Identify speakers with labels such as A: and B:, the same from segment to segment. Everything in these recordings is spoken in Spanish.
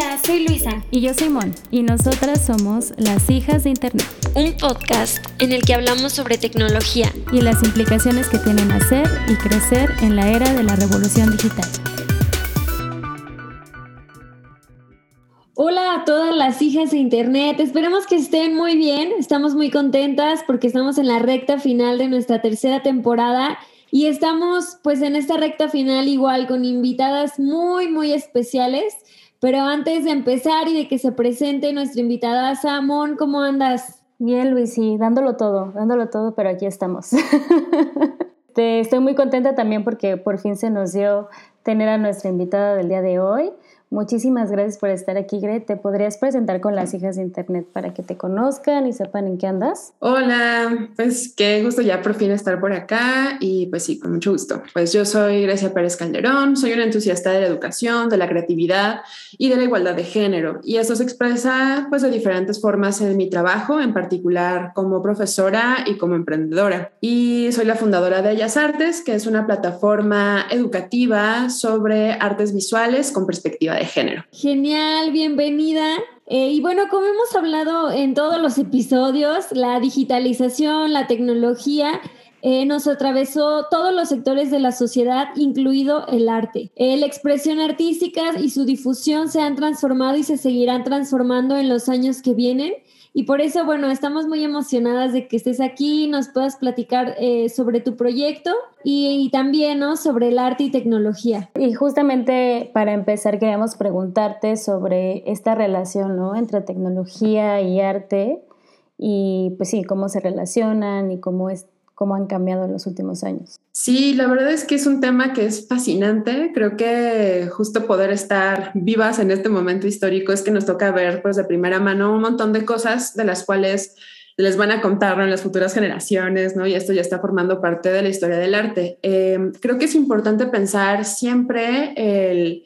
A: Hola, soy Luisa.
B: Y yo soy Mon. Y nosotras somos las hijas de Internet.
A: Un podcast en el que hablamos sobre tecnología.
B: Y las implicaciones que tienen hacer y crecer en la era de la revolución digital.
C: Hola a todas las hijas de Internet. Esperemos que estén muy bien. Estamos muy contentas porque estamos en la recta final de nuestra tercera temporada. Y estamos pues en esta recta final igual con invitadas muy, muy especiales. Pero antes de empezar y de que se presente nuestra invitada, Samon, ¿cómo andas?
B: Bien, Luis, sí, dándolo todo, dándolo todo, pero aquí estamos. estoy muy contenta también porque por fin se nos dio tener a nuestra invitada del día de hoy. Muchísimas gracias por estar aquí, Gre. ¿Te podrías presentar con las hijas de Internet para que te conozcan y sepan en qué andas?
D: Hola, pues qué gusto ya por fin estar por acá y pues sí, con mucho gusto. Pues yo soy Grecia Pérez Calderón, soy una entusiasta de la educación, de la creatividad y de la igualdad de género. Y eso se expresa pues de diferentes formas en mi trabajo, en particular como profesora y como emprendedora. Y soy la fundadora de Ellas Artes, que es una plataforma educativa sobre artes visuales con perspectiva de género.
C: Genial, bienvenida. Eh, y bueno, como hemos hablado en todos los episodios, la digitalización, la tecnología eh, nos atravesó todos los sectores de la sociedad, incluido el arte. Eh, la expresión artística y su difusión se han transformado y se seguirán transformando en los años que vienen. Y por eso, bueno, estamos muy emocionadas de que estés aquí, nos puedas platicar eh, sobre tu proyecto y, también, ¿no? Sobre el arte y tecnología.
B: Y justamente para empezar, queríamos preguntarte sobre esta relación, ¿no? Entre tecnología y arte y, pues sí, cómo se relacionan y cómo es cómo han cambiado en los últimos años.
D: Sí, la verdad es que es un tema que es fascinante. Creo que justo poder estar vivas en este momento histórico es que nos toca ver pues de primera mano un montón de cosas de las cuales les van a contar en las futuras generaciones, ¿no? Y esto ya está formando parte de la historia del arte. Em, creo que es importante pensar siempre el,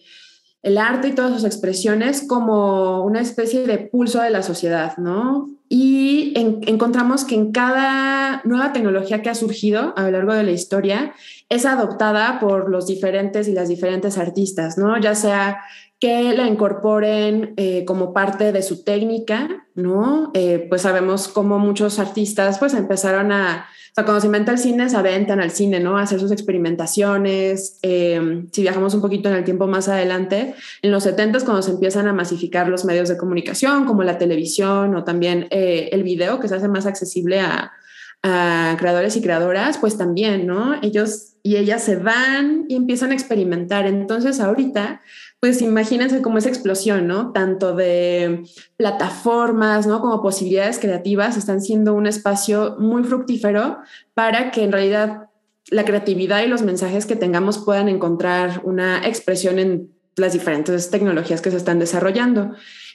D: el arte y todas sus expresiones como una especie de pulso de la sociedad, ¿no? y encontramos que en cada nueva tecnología que ha surgido a lo largo de la historia es adoptada por los diferentes y las diferentes artistas, ¿no? Ya sea que la incorporen eh, como parte de su técnica, ¿no? Eh, pues sabemos cómo muchos artistas pues empezaron a o sea, cuando se inventa el cine, se aventan al cine, ¿no? Hacer sus experimentaciones. Eh, si viajamos un poquito en el tiempo más adelante, en los 70 cuando se empiezan a masificar los medios de comunicación, como la televisión o también eh, el video, que se hace más accesible a, a creadores y creadoras, pues también, ¿no? Ellos y ellas se van y empiezan a experimentar. Entonces, ahorita pues imagínense como esa explosión, ¿no? Tanto de plataformas, ¿no? Como posibilidades creativas están siendo un espacio muy fructífero para que en realidad la creatividad y los mensajes que tengamos puedan encontrar una expresión en las diferentes tecnologías que se están desarrollando.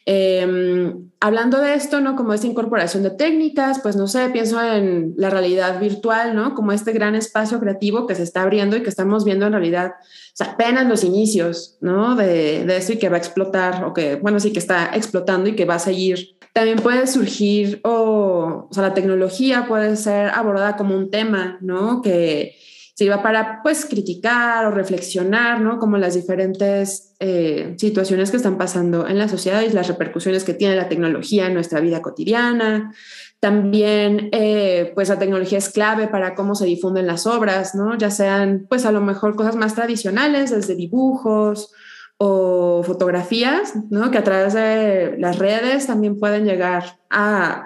D: Em, hablando de esto, ¿no? Como esta incorporación de técnicas, pues no sé, pienso en la realidad virtual, ¿no? Como este gran espacio creativo que se está abriendo y que estamos viendo en realidad apenas los inicios, ¿no? De, de esto y que va a explotar, o que, bueno, sí que está explotando y que va a seguir. También puede surgir, o, o sea, la tecnología puede ser abordada como un tema, ¿no? Que, sirva para pues criticar o reflexionar, ¿no? Como las diferentes eh, situaciones que están pasando en la sociedad y las repercusiones que tiene la tecnología en nuestra vida cotidiana. También, eh, pues la tecnología es clave para cómo se difunden las obras, ¿no? Ya sean, pues a lo mejor cosas más tradicionales, desde dibujos o fotografías, ¿no? Que a través de las redes también pueden llegar a,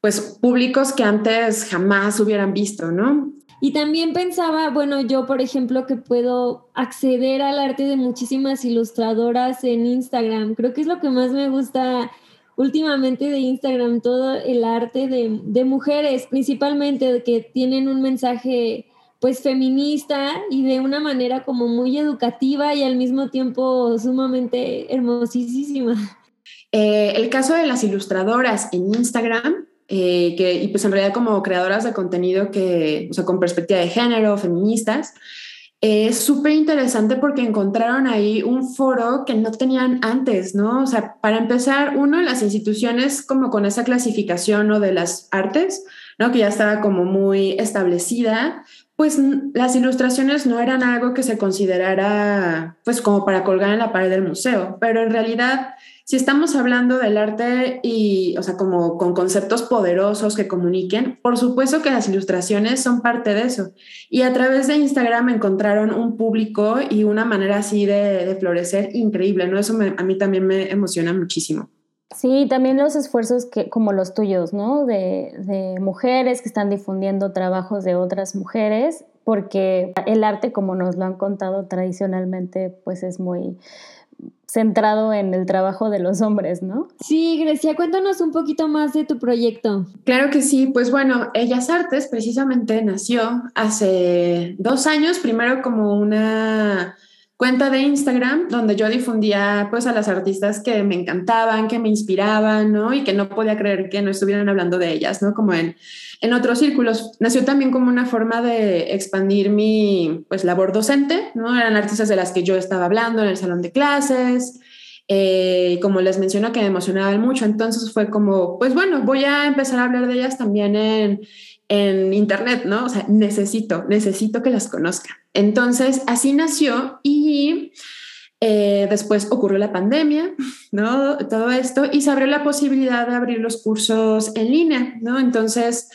D: pues, públicos que antes jamás hubieran visto, ¿no?
C: Y también pensaba, bueno, yo por ejemplo que puedo acceder al arte de muchísimas ilustradoras en Instagram. Creo que es lo que más me gusta últimamente de Instagram, todo el arte de, de mujeres, principalmente que tienen un mensaje pues feminista y de una manera como muy educativa y al mismo tiempo sumamente hermosísima.
D: Eh, el caso de las ilustradoras en Instagram eh, que, y pues en realidad como creadoras de contenido que, o sea, con perspectiva de género, feministas, es súper interesante porque encontraron ahí un foro que no tenían antes, ¿no? O sea, para empezar, uno, las instituciones como con esa clasificación ¿no? de las artes, ¿no? Que ya estaba como muy establecida, pues las ilustraciones no eran algo que se considerara pues como para colgar en la pared del museo, pero en realidad si estamos hablando del arte y, o sea, como con conceptos poderosos que comuniquen, por supuesto que las ilustraciones son parte de eso. Y a través de Instagram encontraron un público y una manera así de, florecer increíble, ¿no? Eso a mí también me emociona muchísimo.
B: Sí, también los esfuerzos que, como los tuyos, ¿no? De, de, mujeres que están difundiendo trabajos de otras mujeres, porque el arte, como nos lo han contado tradicionalmente, pues es muy centrado en el trabajo de los hombres, ¿no?
C: Sí, Grecia, cuéntanos un poquito más de tu proyecto.
D: Claro que sí, pues bueno, Ellas Artes precisamente nació hace dos años, primero como una cuenta de Instagram donde yo difundía pues a las artistas que me encantaban, que me inspiraban, ¿no? Y que no podía creer que no estuvieran hablando de ellas, ¿no? Como en, en otros círculos. Nació también como una forma de expandir mi pues labor docente, ¿no? Eran artistas de las que yo estaba hablando en el salón de clases, eh, como les menciono que me emocionaban mucho, entonces fue como, pues bueno, voy a empezar a hablar de ellas también en, en internet, ¿no? O sea, necesito, necesito que las conozcan. Entonces, así nació y eh, después ocurrió la pandemia, ¿no? Todo esto y se abrió la posibilidad de abrir los cursos en línea, ¿no? Entonces,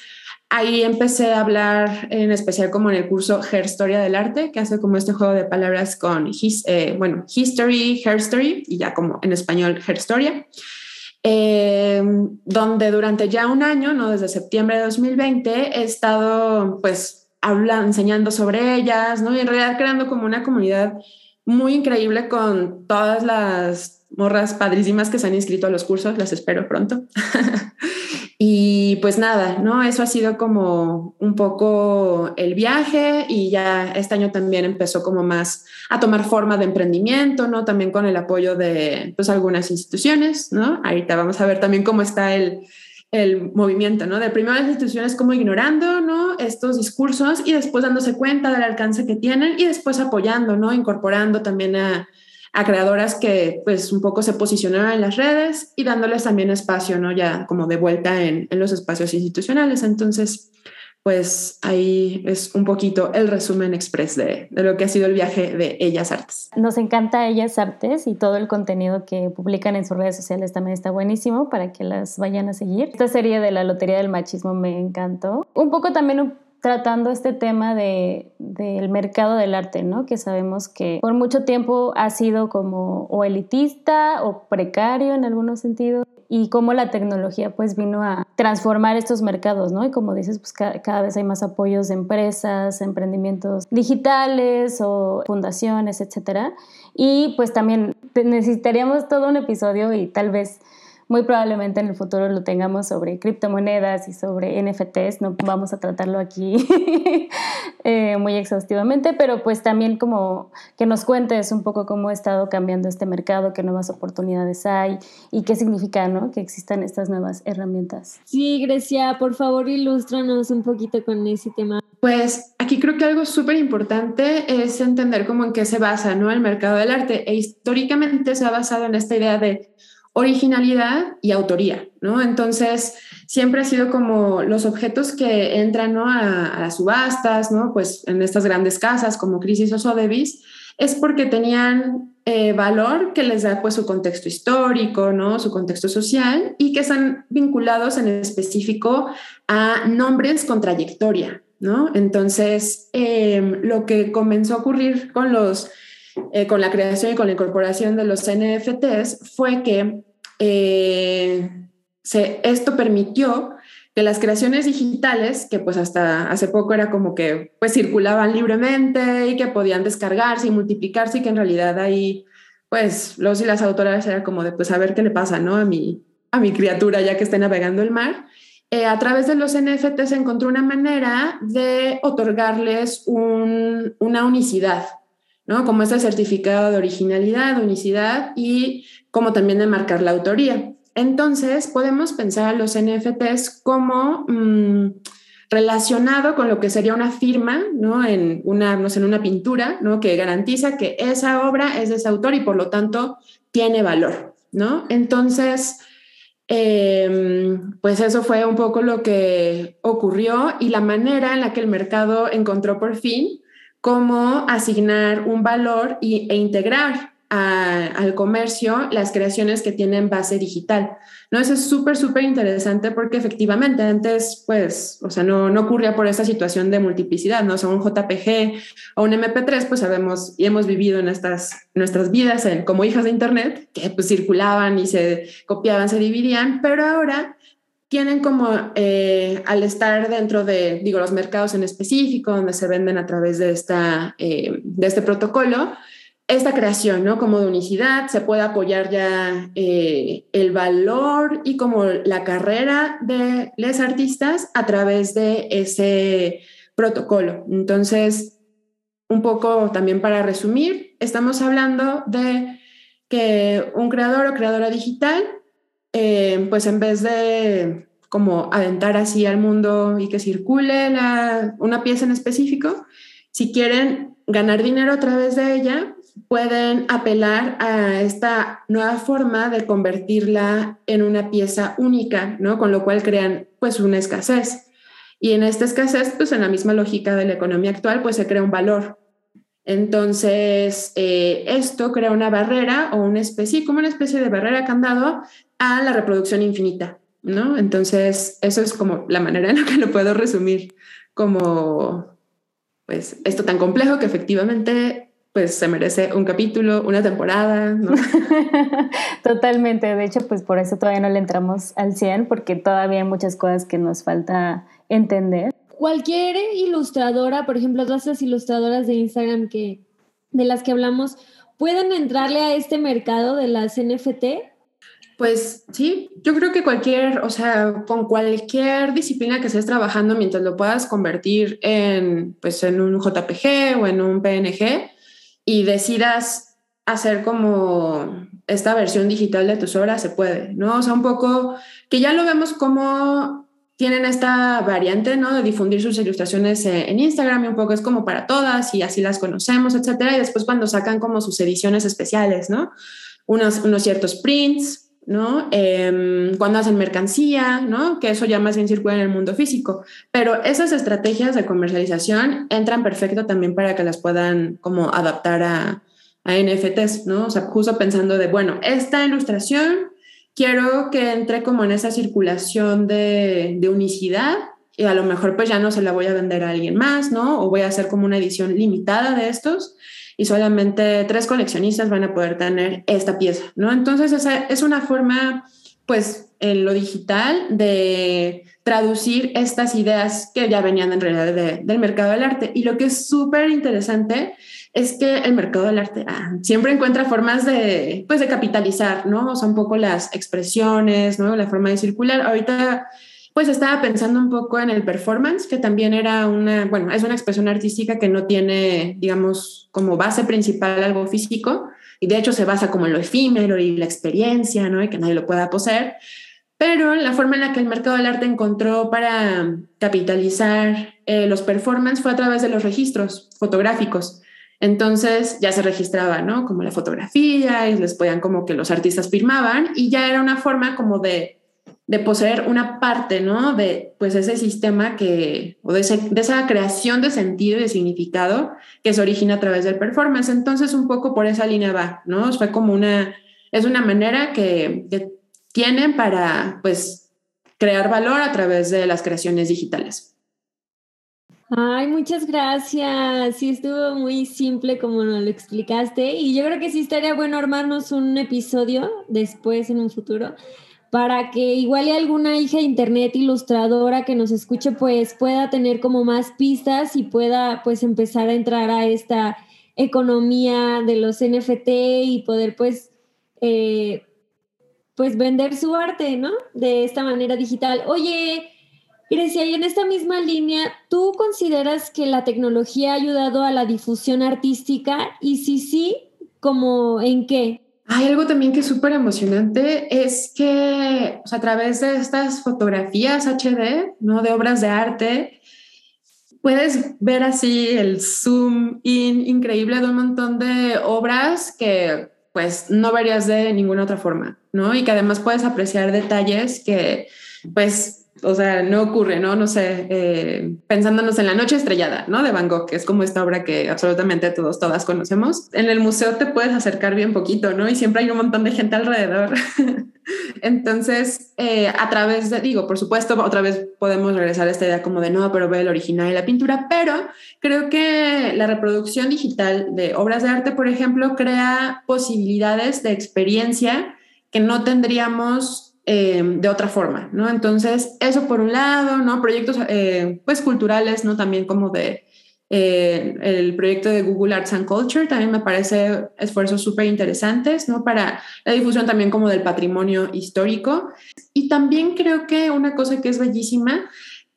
D: ahí empecé a hablar en especial como en el curso Hair Historia del Arte, que hace como este juego de palabras con, eh, bueno, History, Hair Story y ya como en español Hair Historia. Eh, donde durante ya un año, ¿no? desde septiembre de 2020, he estado pues hablando, enseñando sobre ellas, ¿no? y en realidad creando como una comunidad muy increíble con todas las morras padrísimas que se han inscrito a los cursos, las espero pronto. y pues nada, ¿no? Eso ha sido como un poco el viaje y ya este año también empezó como más a tomar forma de emprendimiento, ¿no? También con el apoyo de pues algunas instituciones, ¿no? Ahorita vamos a ver también cómo está el, el movimiento, ¿no? De primero las instituciones como ignorando, ¿no? Estos discursos y después dándose cuenta del alcance que tienen y después apoyando, ¿no? Incorporando también a, a creadoras que pues un poco se posicionaron en las redes y dándoles también espacio, ¿no? Ya como de vuelta en, en los espacios institucionales. Entonces, pues ahí es un poquito el resumen express de, de, lo que ha sido el viaje de Ellas Artes.
B: Nos encanta Ellas Artes y todo el contenido que publican en sus redes sociales también está buenísimo para que las vayan a seguir. Esta serie de la Lotería del Machismo me encantó. Un poco también tratando este tema de, del mercado del arte, ¿no? Que sabemos que por mucho tiempo ha sido como o elitista o precario en algunos sentidos y cómo la tecnología pues vino a transformar estos mercados, ¿no? Y como dices, pues cada, vez hay más apoyos de empresas, emprendimientos digitales o fundaciones, etcétera. Y pues también necesitaríamos todo un episodio y tal vez muy probablemente en el futuro lo tengamos sobre criptomonedas y sobre NFTs, no vamos a tratarlo aquí eh, muy exhaustivamente, pero pues también como que nos cuentes un poco cómo ha estado cambiando este mercado, qué nuevas oportunidades hay y qué significa ¿no? que existan estas nuevas herramientas.
C: Sí, Grecia, por favor ilústranos un poquito con ese tema.
D: Pues aquí creo que algo súper importante es entender cómo en qué se basa ¿no? el mercado del arte e históricamente se ha basado en esta idea de originalidad y autoría, ¿no? Entonces, siempre ha sido como los objetos que entran a, las subastas, ¿no? Pues en estas grandes casas como Crisis o Sotheby's, es porque tenían eh, valor que les da pues su contexto histórico, ¿no? Su contexto social y que están vinculados en específico a nombres con trayectoria, ¿no? Entonces, em, lo que comenzó a ocurrir con los eh, con la creación y con la incorporación de los NFTs fue que eh, esto permitió que las creaciones digitales, que pues hasta hace poco era como que pues circulaban libremente y que podían descargarse y multiplicarse y que en realidad ahí pues los y las autoras era como de pues a ver qué le pasa, ¿no? A mi, a mi criatura ya que esté navegando el mar. Eh, a través de los NFTs se encontró una manera de otorgarles una unicidad, ¿no? Como ese certificado de originalidad, unicidad y como también de marcar la autoría. Entonces, podemos pensar a los NFTs como mm, relacionado con lo que sería una firma, ¿no? En una, no sé, en una pintura, ¿no? Que garantiza que esa obra es de ese autor y por lo tanto tiene valor, ¿no? Entonces, Em, pues eso fue un poco lo que ocurrió y la manera en la que el mercado encontró por fin cómo asignar un valor y, e integrar al comercio las creaciones que tienen base digital. ¿no? Eso es súper, súper interesante porque efectivamente antes, pues, o sea, no, no ocurría por esa situación de multiplicidad, ¿no? O sea, un JPG o un MP3, pues sabemos y hemos vivido en estas, nuestras vidas como hijas de Internet, que pues circulaban y se copiaban, se dividían, pero ahora tienen como, eh, al estar dentro de, digo, los mercados en específico, donde se venden a través de, esta, eh, de este protocolo, esta creación, ¿no? Como de unicidad, se puede apoyar ya eh, el valor y como la carrera de los artistas a través de ese protocolo. Entonces, un poco también para resumir, estamos hablando de que un creador o creadora digital, eh, pues en vez de como aventar así al mundo y que circule una pieza en específico, si quieren ganar dinero a través de ella, pueden apelar a esta nueva forma de convertirla en una pieza única, ¿no? Con lo cual crean pues una escasez. Y en esta escasez, pues en la misma lógica de la economía actual, pues se crea un valor. Entonces, eh, esto crea una barrera o una especie, como una especie de barrera candado a la reproducción infinita, ¿no? Entonces, eso es como la manera en la que lo puedo resumir como, pues, esto tan complejo que efectivamente pues se merece un capítulo, una temporada, ¿no?
B: Totalmente, de hecho, pues por eso todavía no le entramos al 100, porque todavía hay muchas cosas que nos falta entender.
C: Cualquier ilustradora, por ejemplo, todas esas ilustradoras de Instagram que, de las que hablamos, ¿pueden entrarle a este mercado de las NFT?
D: Pues sí, yo creo que cualquier, o sea, con cualquier disciplina que estés trabajando, mientras lo puedas convertir en, pues, en un JPG o en un PNG, y decidas hacer como esta versión digital de tus obras, se puede, ¿no? O sea, un poco que ya lo vemos como tienen esta variante, ¿no? De difundir sus ilustraciones en Instagram y un poco es como para todas y así las conocemos, etcétera. Y después cuando sacan como sus ediciones especiales, ¿no? Unos, unos ciertos prints, ¿no? Em, cuando hacen mercancía, ¿no? Que eso ya más bien circula en el mundo físico. Pero esas estrategias de comercialización entran perfecto también para que las puedan como adaptar a, a NFTs, ¿no? O sea, justo pensando de, bueno, esta ilustración quiero que entre como en esa circulación de, de unicidad y a lo mejor pues ya no se la voy a vender a alguien más, ¿no? O voy a hacer como una edición limitada de estos y solamente tres coleccionistas van a poder tener esta pieza, ¿no? Entonces, esa es una forma, pues, en lo digital de traducir estas ideas que ya venían en realidad del mercado del arte. Y lo que es súper interesante es que el mercado del arte ah, siempre encuentra formas de, pues, de capitalizar, ¿no? O sea, un poco las expresiones, ¿no? La forma de circular. Ahorita pues estaba pensando un poco en el performance, que también era una, bueno, es una expresión artística que no tiene, digamos, como base principal algo físico, y de hecho se basa como en lo efímero y la experiencia, ¿no? Y que nadie lo pueda poseer. Pero la forma en la que el mercado del arte encontró para capitalizar eh, los performance fue a través de los registros fotográficos. Entonces ya se registraba, ¿no? Como la fotografía y les podían como que los artistas firmaban y ya era una forma como de de poseer una parte, ¿no? De pues ese sistema que, o de, esa creación de sentido y de significado que se origina a través del performance. Entonces, un poco por esa línea va, ¿no? Fue como una, es una manera que, que tienen para, pues, crear valor a través de las creaciones digitales.
C: Ay, muchas gracias. Sí, estuvo muy simple como nos lo explicaste y yo creo que sí estaría bueno armarnos un episodio después en un futuro para que igual y alguna hija de internet ilustradora que nos escuche pues pueda tener como más pistas y pueda pues empezar a entrar a esta economía de los NFT y poder pues eh, pues vender su arte, ¿no? De esta manera digital. Oye, Grecia, y en esta misma línea, ¿tú consideras que la tecnología ha ayudado a la difusión artística? Y si sí, ¿como en qué?
D: Hay algo también que es súper emocionante, es que a través de estas fotografías HD, ¿no? De obras de arte, puedes ver así el zoom in increíble de un montón de obras que pues no verías de ninguna otra forma, ¿no? Y que además puedes apreciar detalles que pues o sea, no ocurre, ¿no? No sé, eh, pensándonos en la noche estrellada, ¿no? De Van Gogh, que es como esta obra que absolutamente todos, todas conocemos. En el museo te puedes acercar bien poquito, ¿no? Y siempre hay un montón de gente alrededor. Entonces, eh, a través de, digo, por supuesto, otra vez podemos regresar a esta idea como de no, pero ve el original y la pintura, pero creo que la reproducción digital de obras de arte, por ejemplo, crea posibilidades de experiencia que no tendríamos eh, de otra forma, ¿no? Entonces, eso por un lado, ¿no? Proyectos, eh, pues, culturales, ¿no? También como de eh, el proyecto de Google Arts and Culture, también me parece esfuerzos súper interesantes, ¿no? Para la difusión también como del patrimonio histórico. Y también creo que una cosa que es bellísima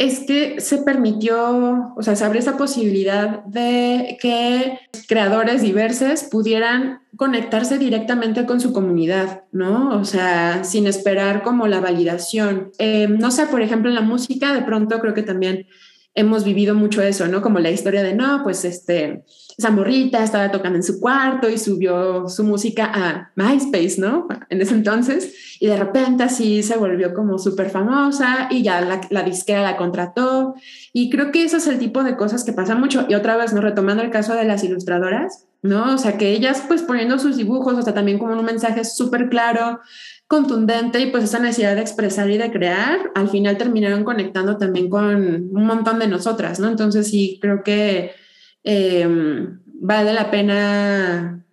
D: es que se permitió, o sea, se abrió esa posibilidad de que creadores diversos pudieran conectarse directamente con su comunidad, ¿no? O sea, sin esperar como la validación. Eh, no sé, por ejemplo, en la música, de pronto creo que también hemos vivido mucho eso, ¿no? Como la historia de, no, pues este, esa morrita estaba tocando en su cuarto y subió su música a MySpace, ¿no? En ese entonces, y de repente así se volvió como súper famosa y ya la, disquera la contrató. Y creo que eso es el tipo de cosas que pasa mucho. Y otra vez, ¿no? Retomando el caso de las ilustradoras, ¿no? O sea, que ellas pues poniendo sus dibujos, o sea, también como un mensaje súper claro, contundente y pues esa necesidad de expresar y de crear, al final terminaron conectando también con un montón de nosotras, ¿no? Entonces sí, creo que em, vale la pena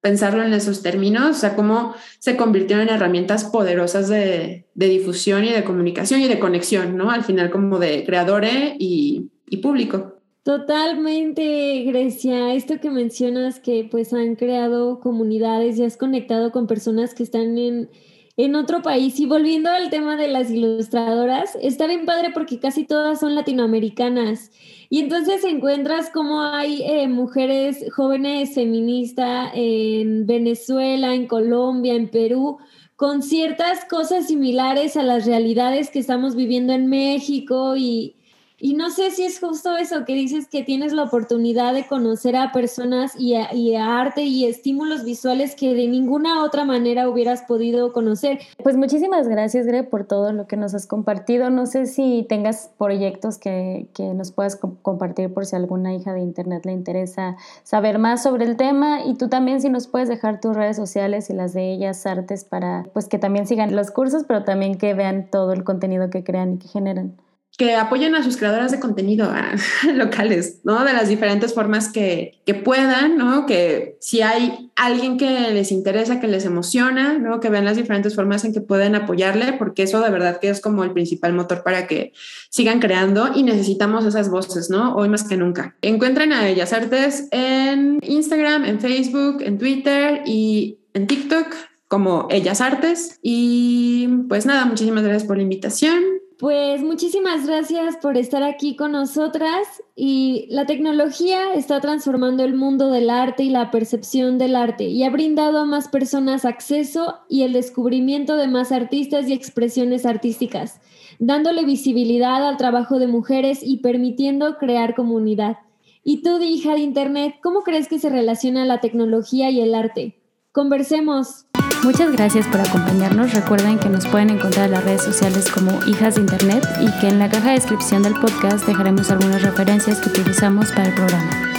D: pensarlo en esos términos, o sea, cómo se convirtieron en herramientas poderosas de, difusión y de comunicación y de conexión, ¿no? Al final como de creadores y, y público.
C: Totalmente, Grecia. Esto que mencionas que pues han creado comunidades y has conectado con personas que están en, en otro país. Y volviendo al tema de las ilustradoras, está bien padre porque casi todas son latinoamericanas. Y entonces encuentras cómo hay eh, mujeres jóvenes feministas en Venezuela, en Colombia, en Perú, con ciertas cosas similares a las realidades que estamos viviendo en México y, y no sé si es justo eso que dices que tienes la oportunidad de conocer a personas y a, arte y estímulos visuales que de ninguna otra manera hubieras podido conocer.
B: Pues muchísimas gracias, Gre, por todo lo que nos has compartido. No sé si tengas proyectos que, que nos puedas compartir por si alguna hija de Internet le interesa saber más sobre el tema. Y tú también si nos puedes dejar tus redes sociales y las de ellas artes para pues que también sigan los cursos, pero también que vean todo el contenido que crean y que generan
D: que apoyen a sus creadoras de contenido locales, ¿no? De las diferentes formas que, que, puedan, ¿no? Que si hay alguien que les interesa, que les emociona, ¿no? Que vean las diferentes formas en que pueden apoyarle, porque eso de verdad que es como el principal motor para que sigan creando y necesitamos esas voces, ¿no? Hoy más que nunca. Encuentren a Ellas Artes en Instagram, en Facebook, en Twitter y en TikTok como Ellas Artes. Y pues nada, muchísimas gracias por la invitación.
C: Pues muchísimas gracias por estar aquí con nosotras y la tecnología está transformando el mundo del arte y la percepción del arte y ha brindado a más personas acceso y el descubrimiento de más artistas y expresiones artísticas, dándole visibilidad al trabajo de mujeres y permitiendo crear comunidad. Y tú, hija de Internet, ¿cómo crees que se relaciona la tecnología y el arte? Conversemos.
B: Muchas gracias por acompañarnos. Recuerden que nos pueden encontrar en las redes sociales como Hijas de Internet y que en la caja de descripción del podcast dejaremos algunas referencias que utilizamos para el programa.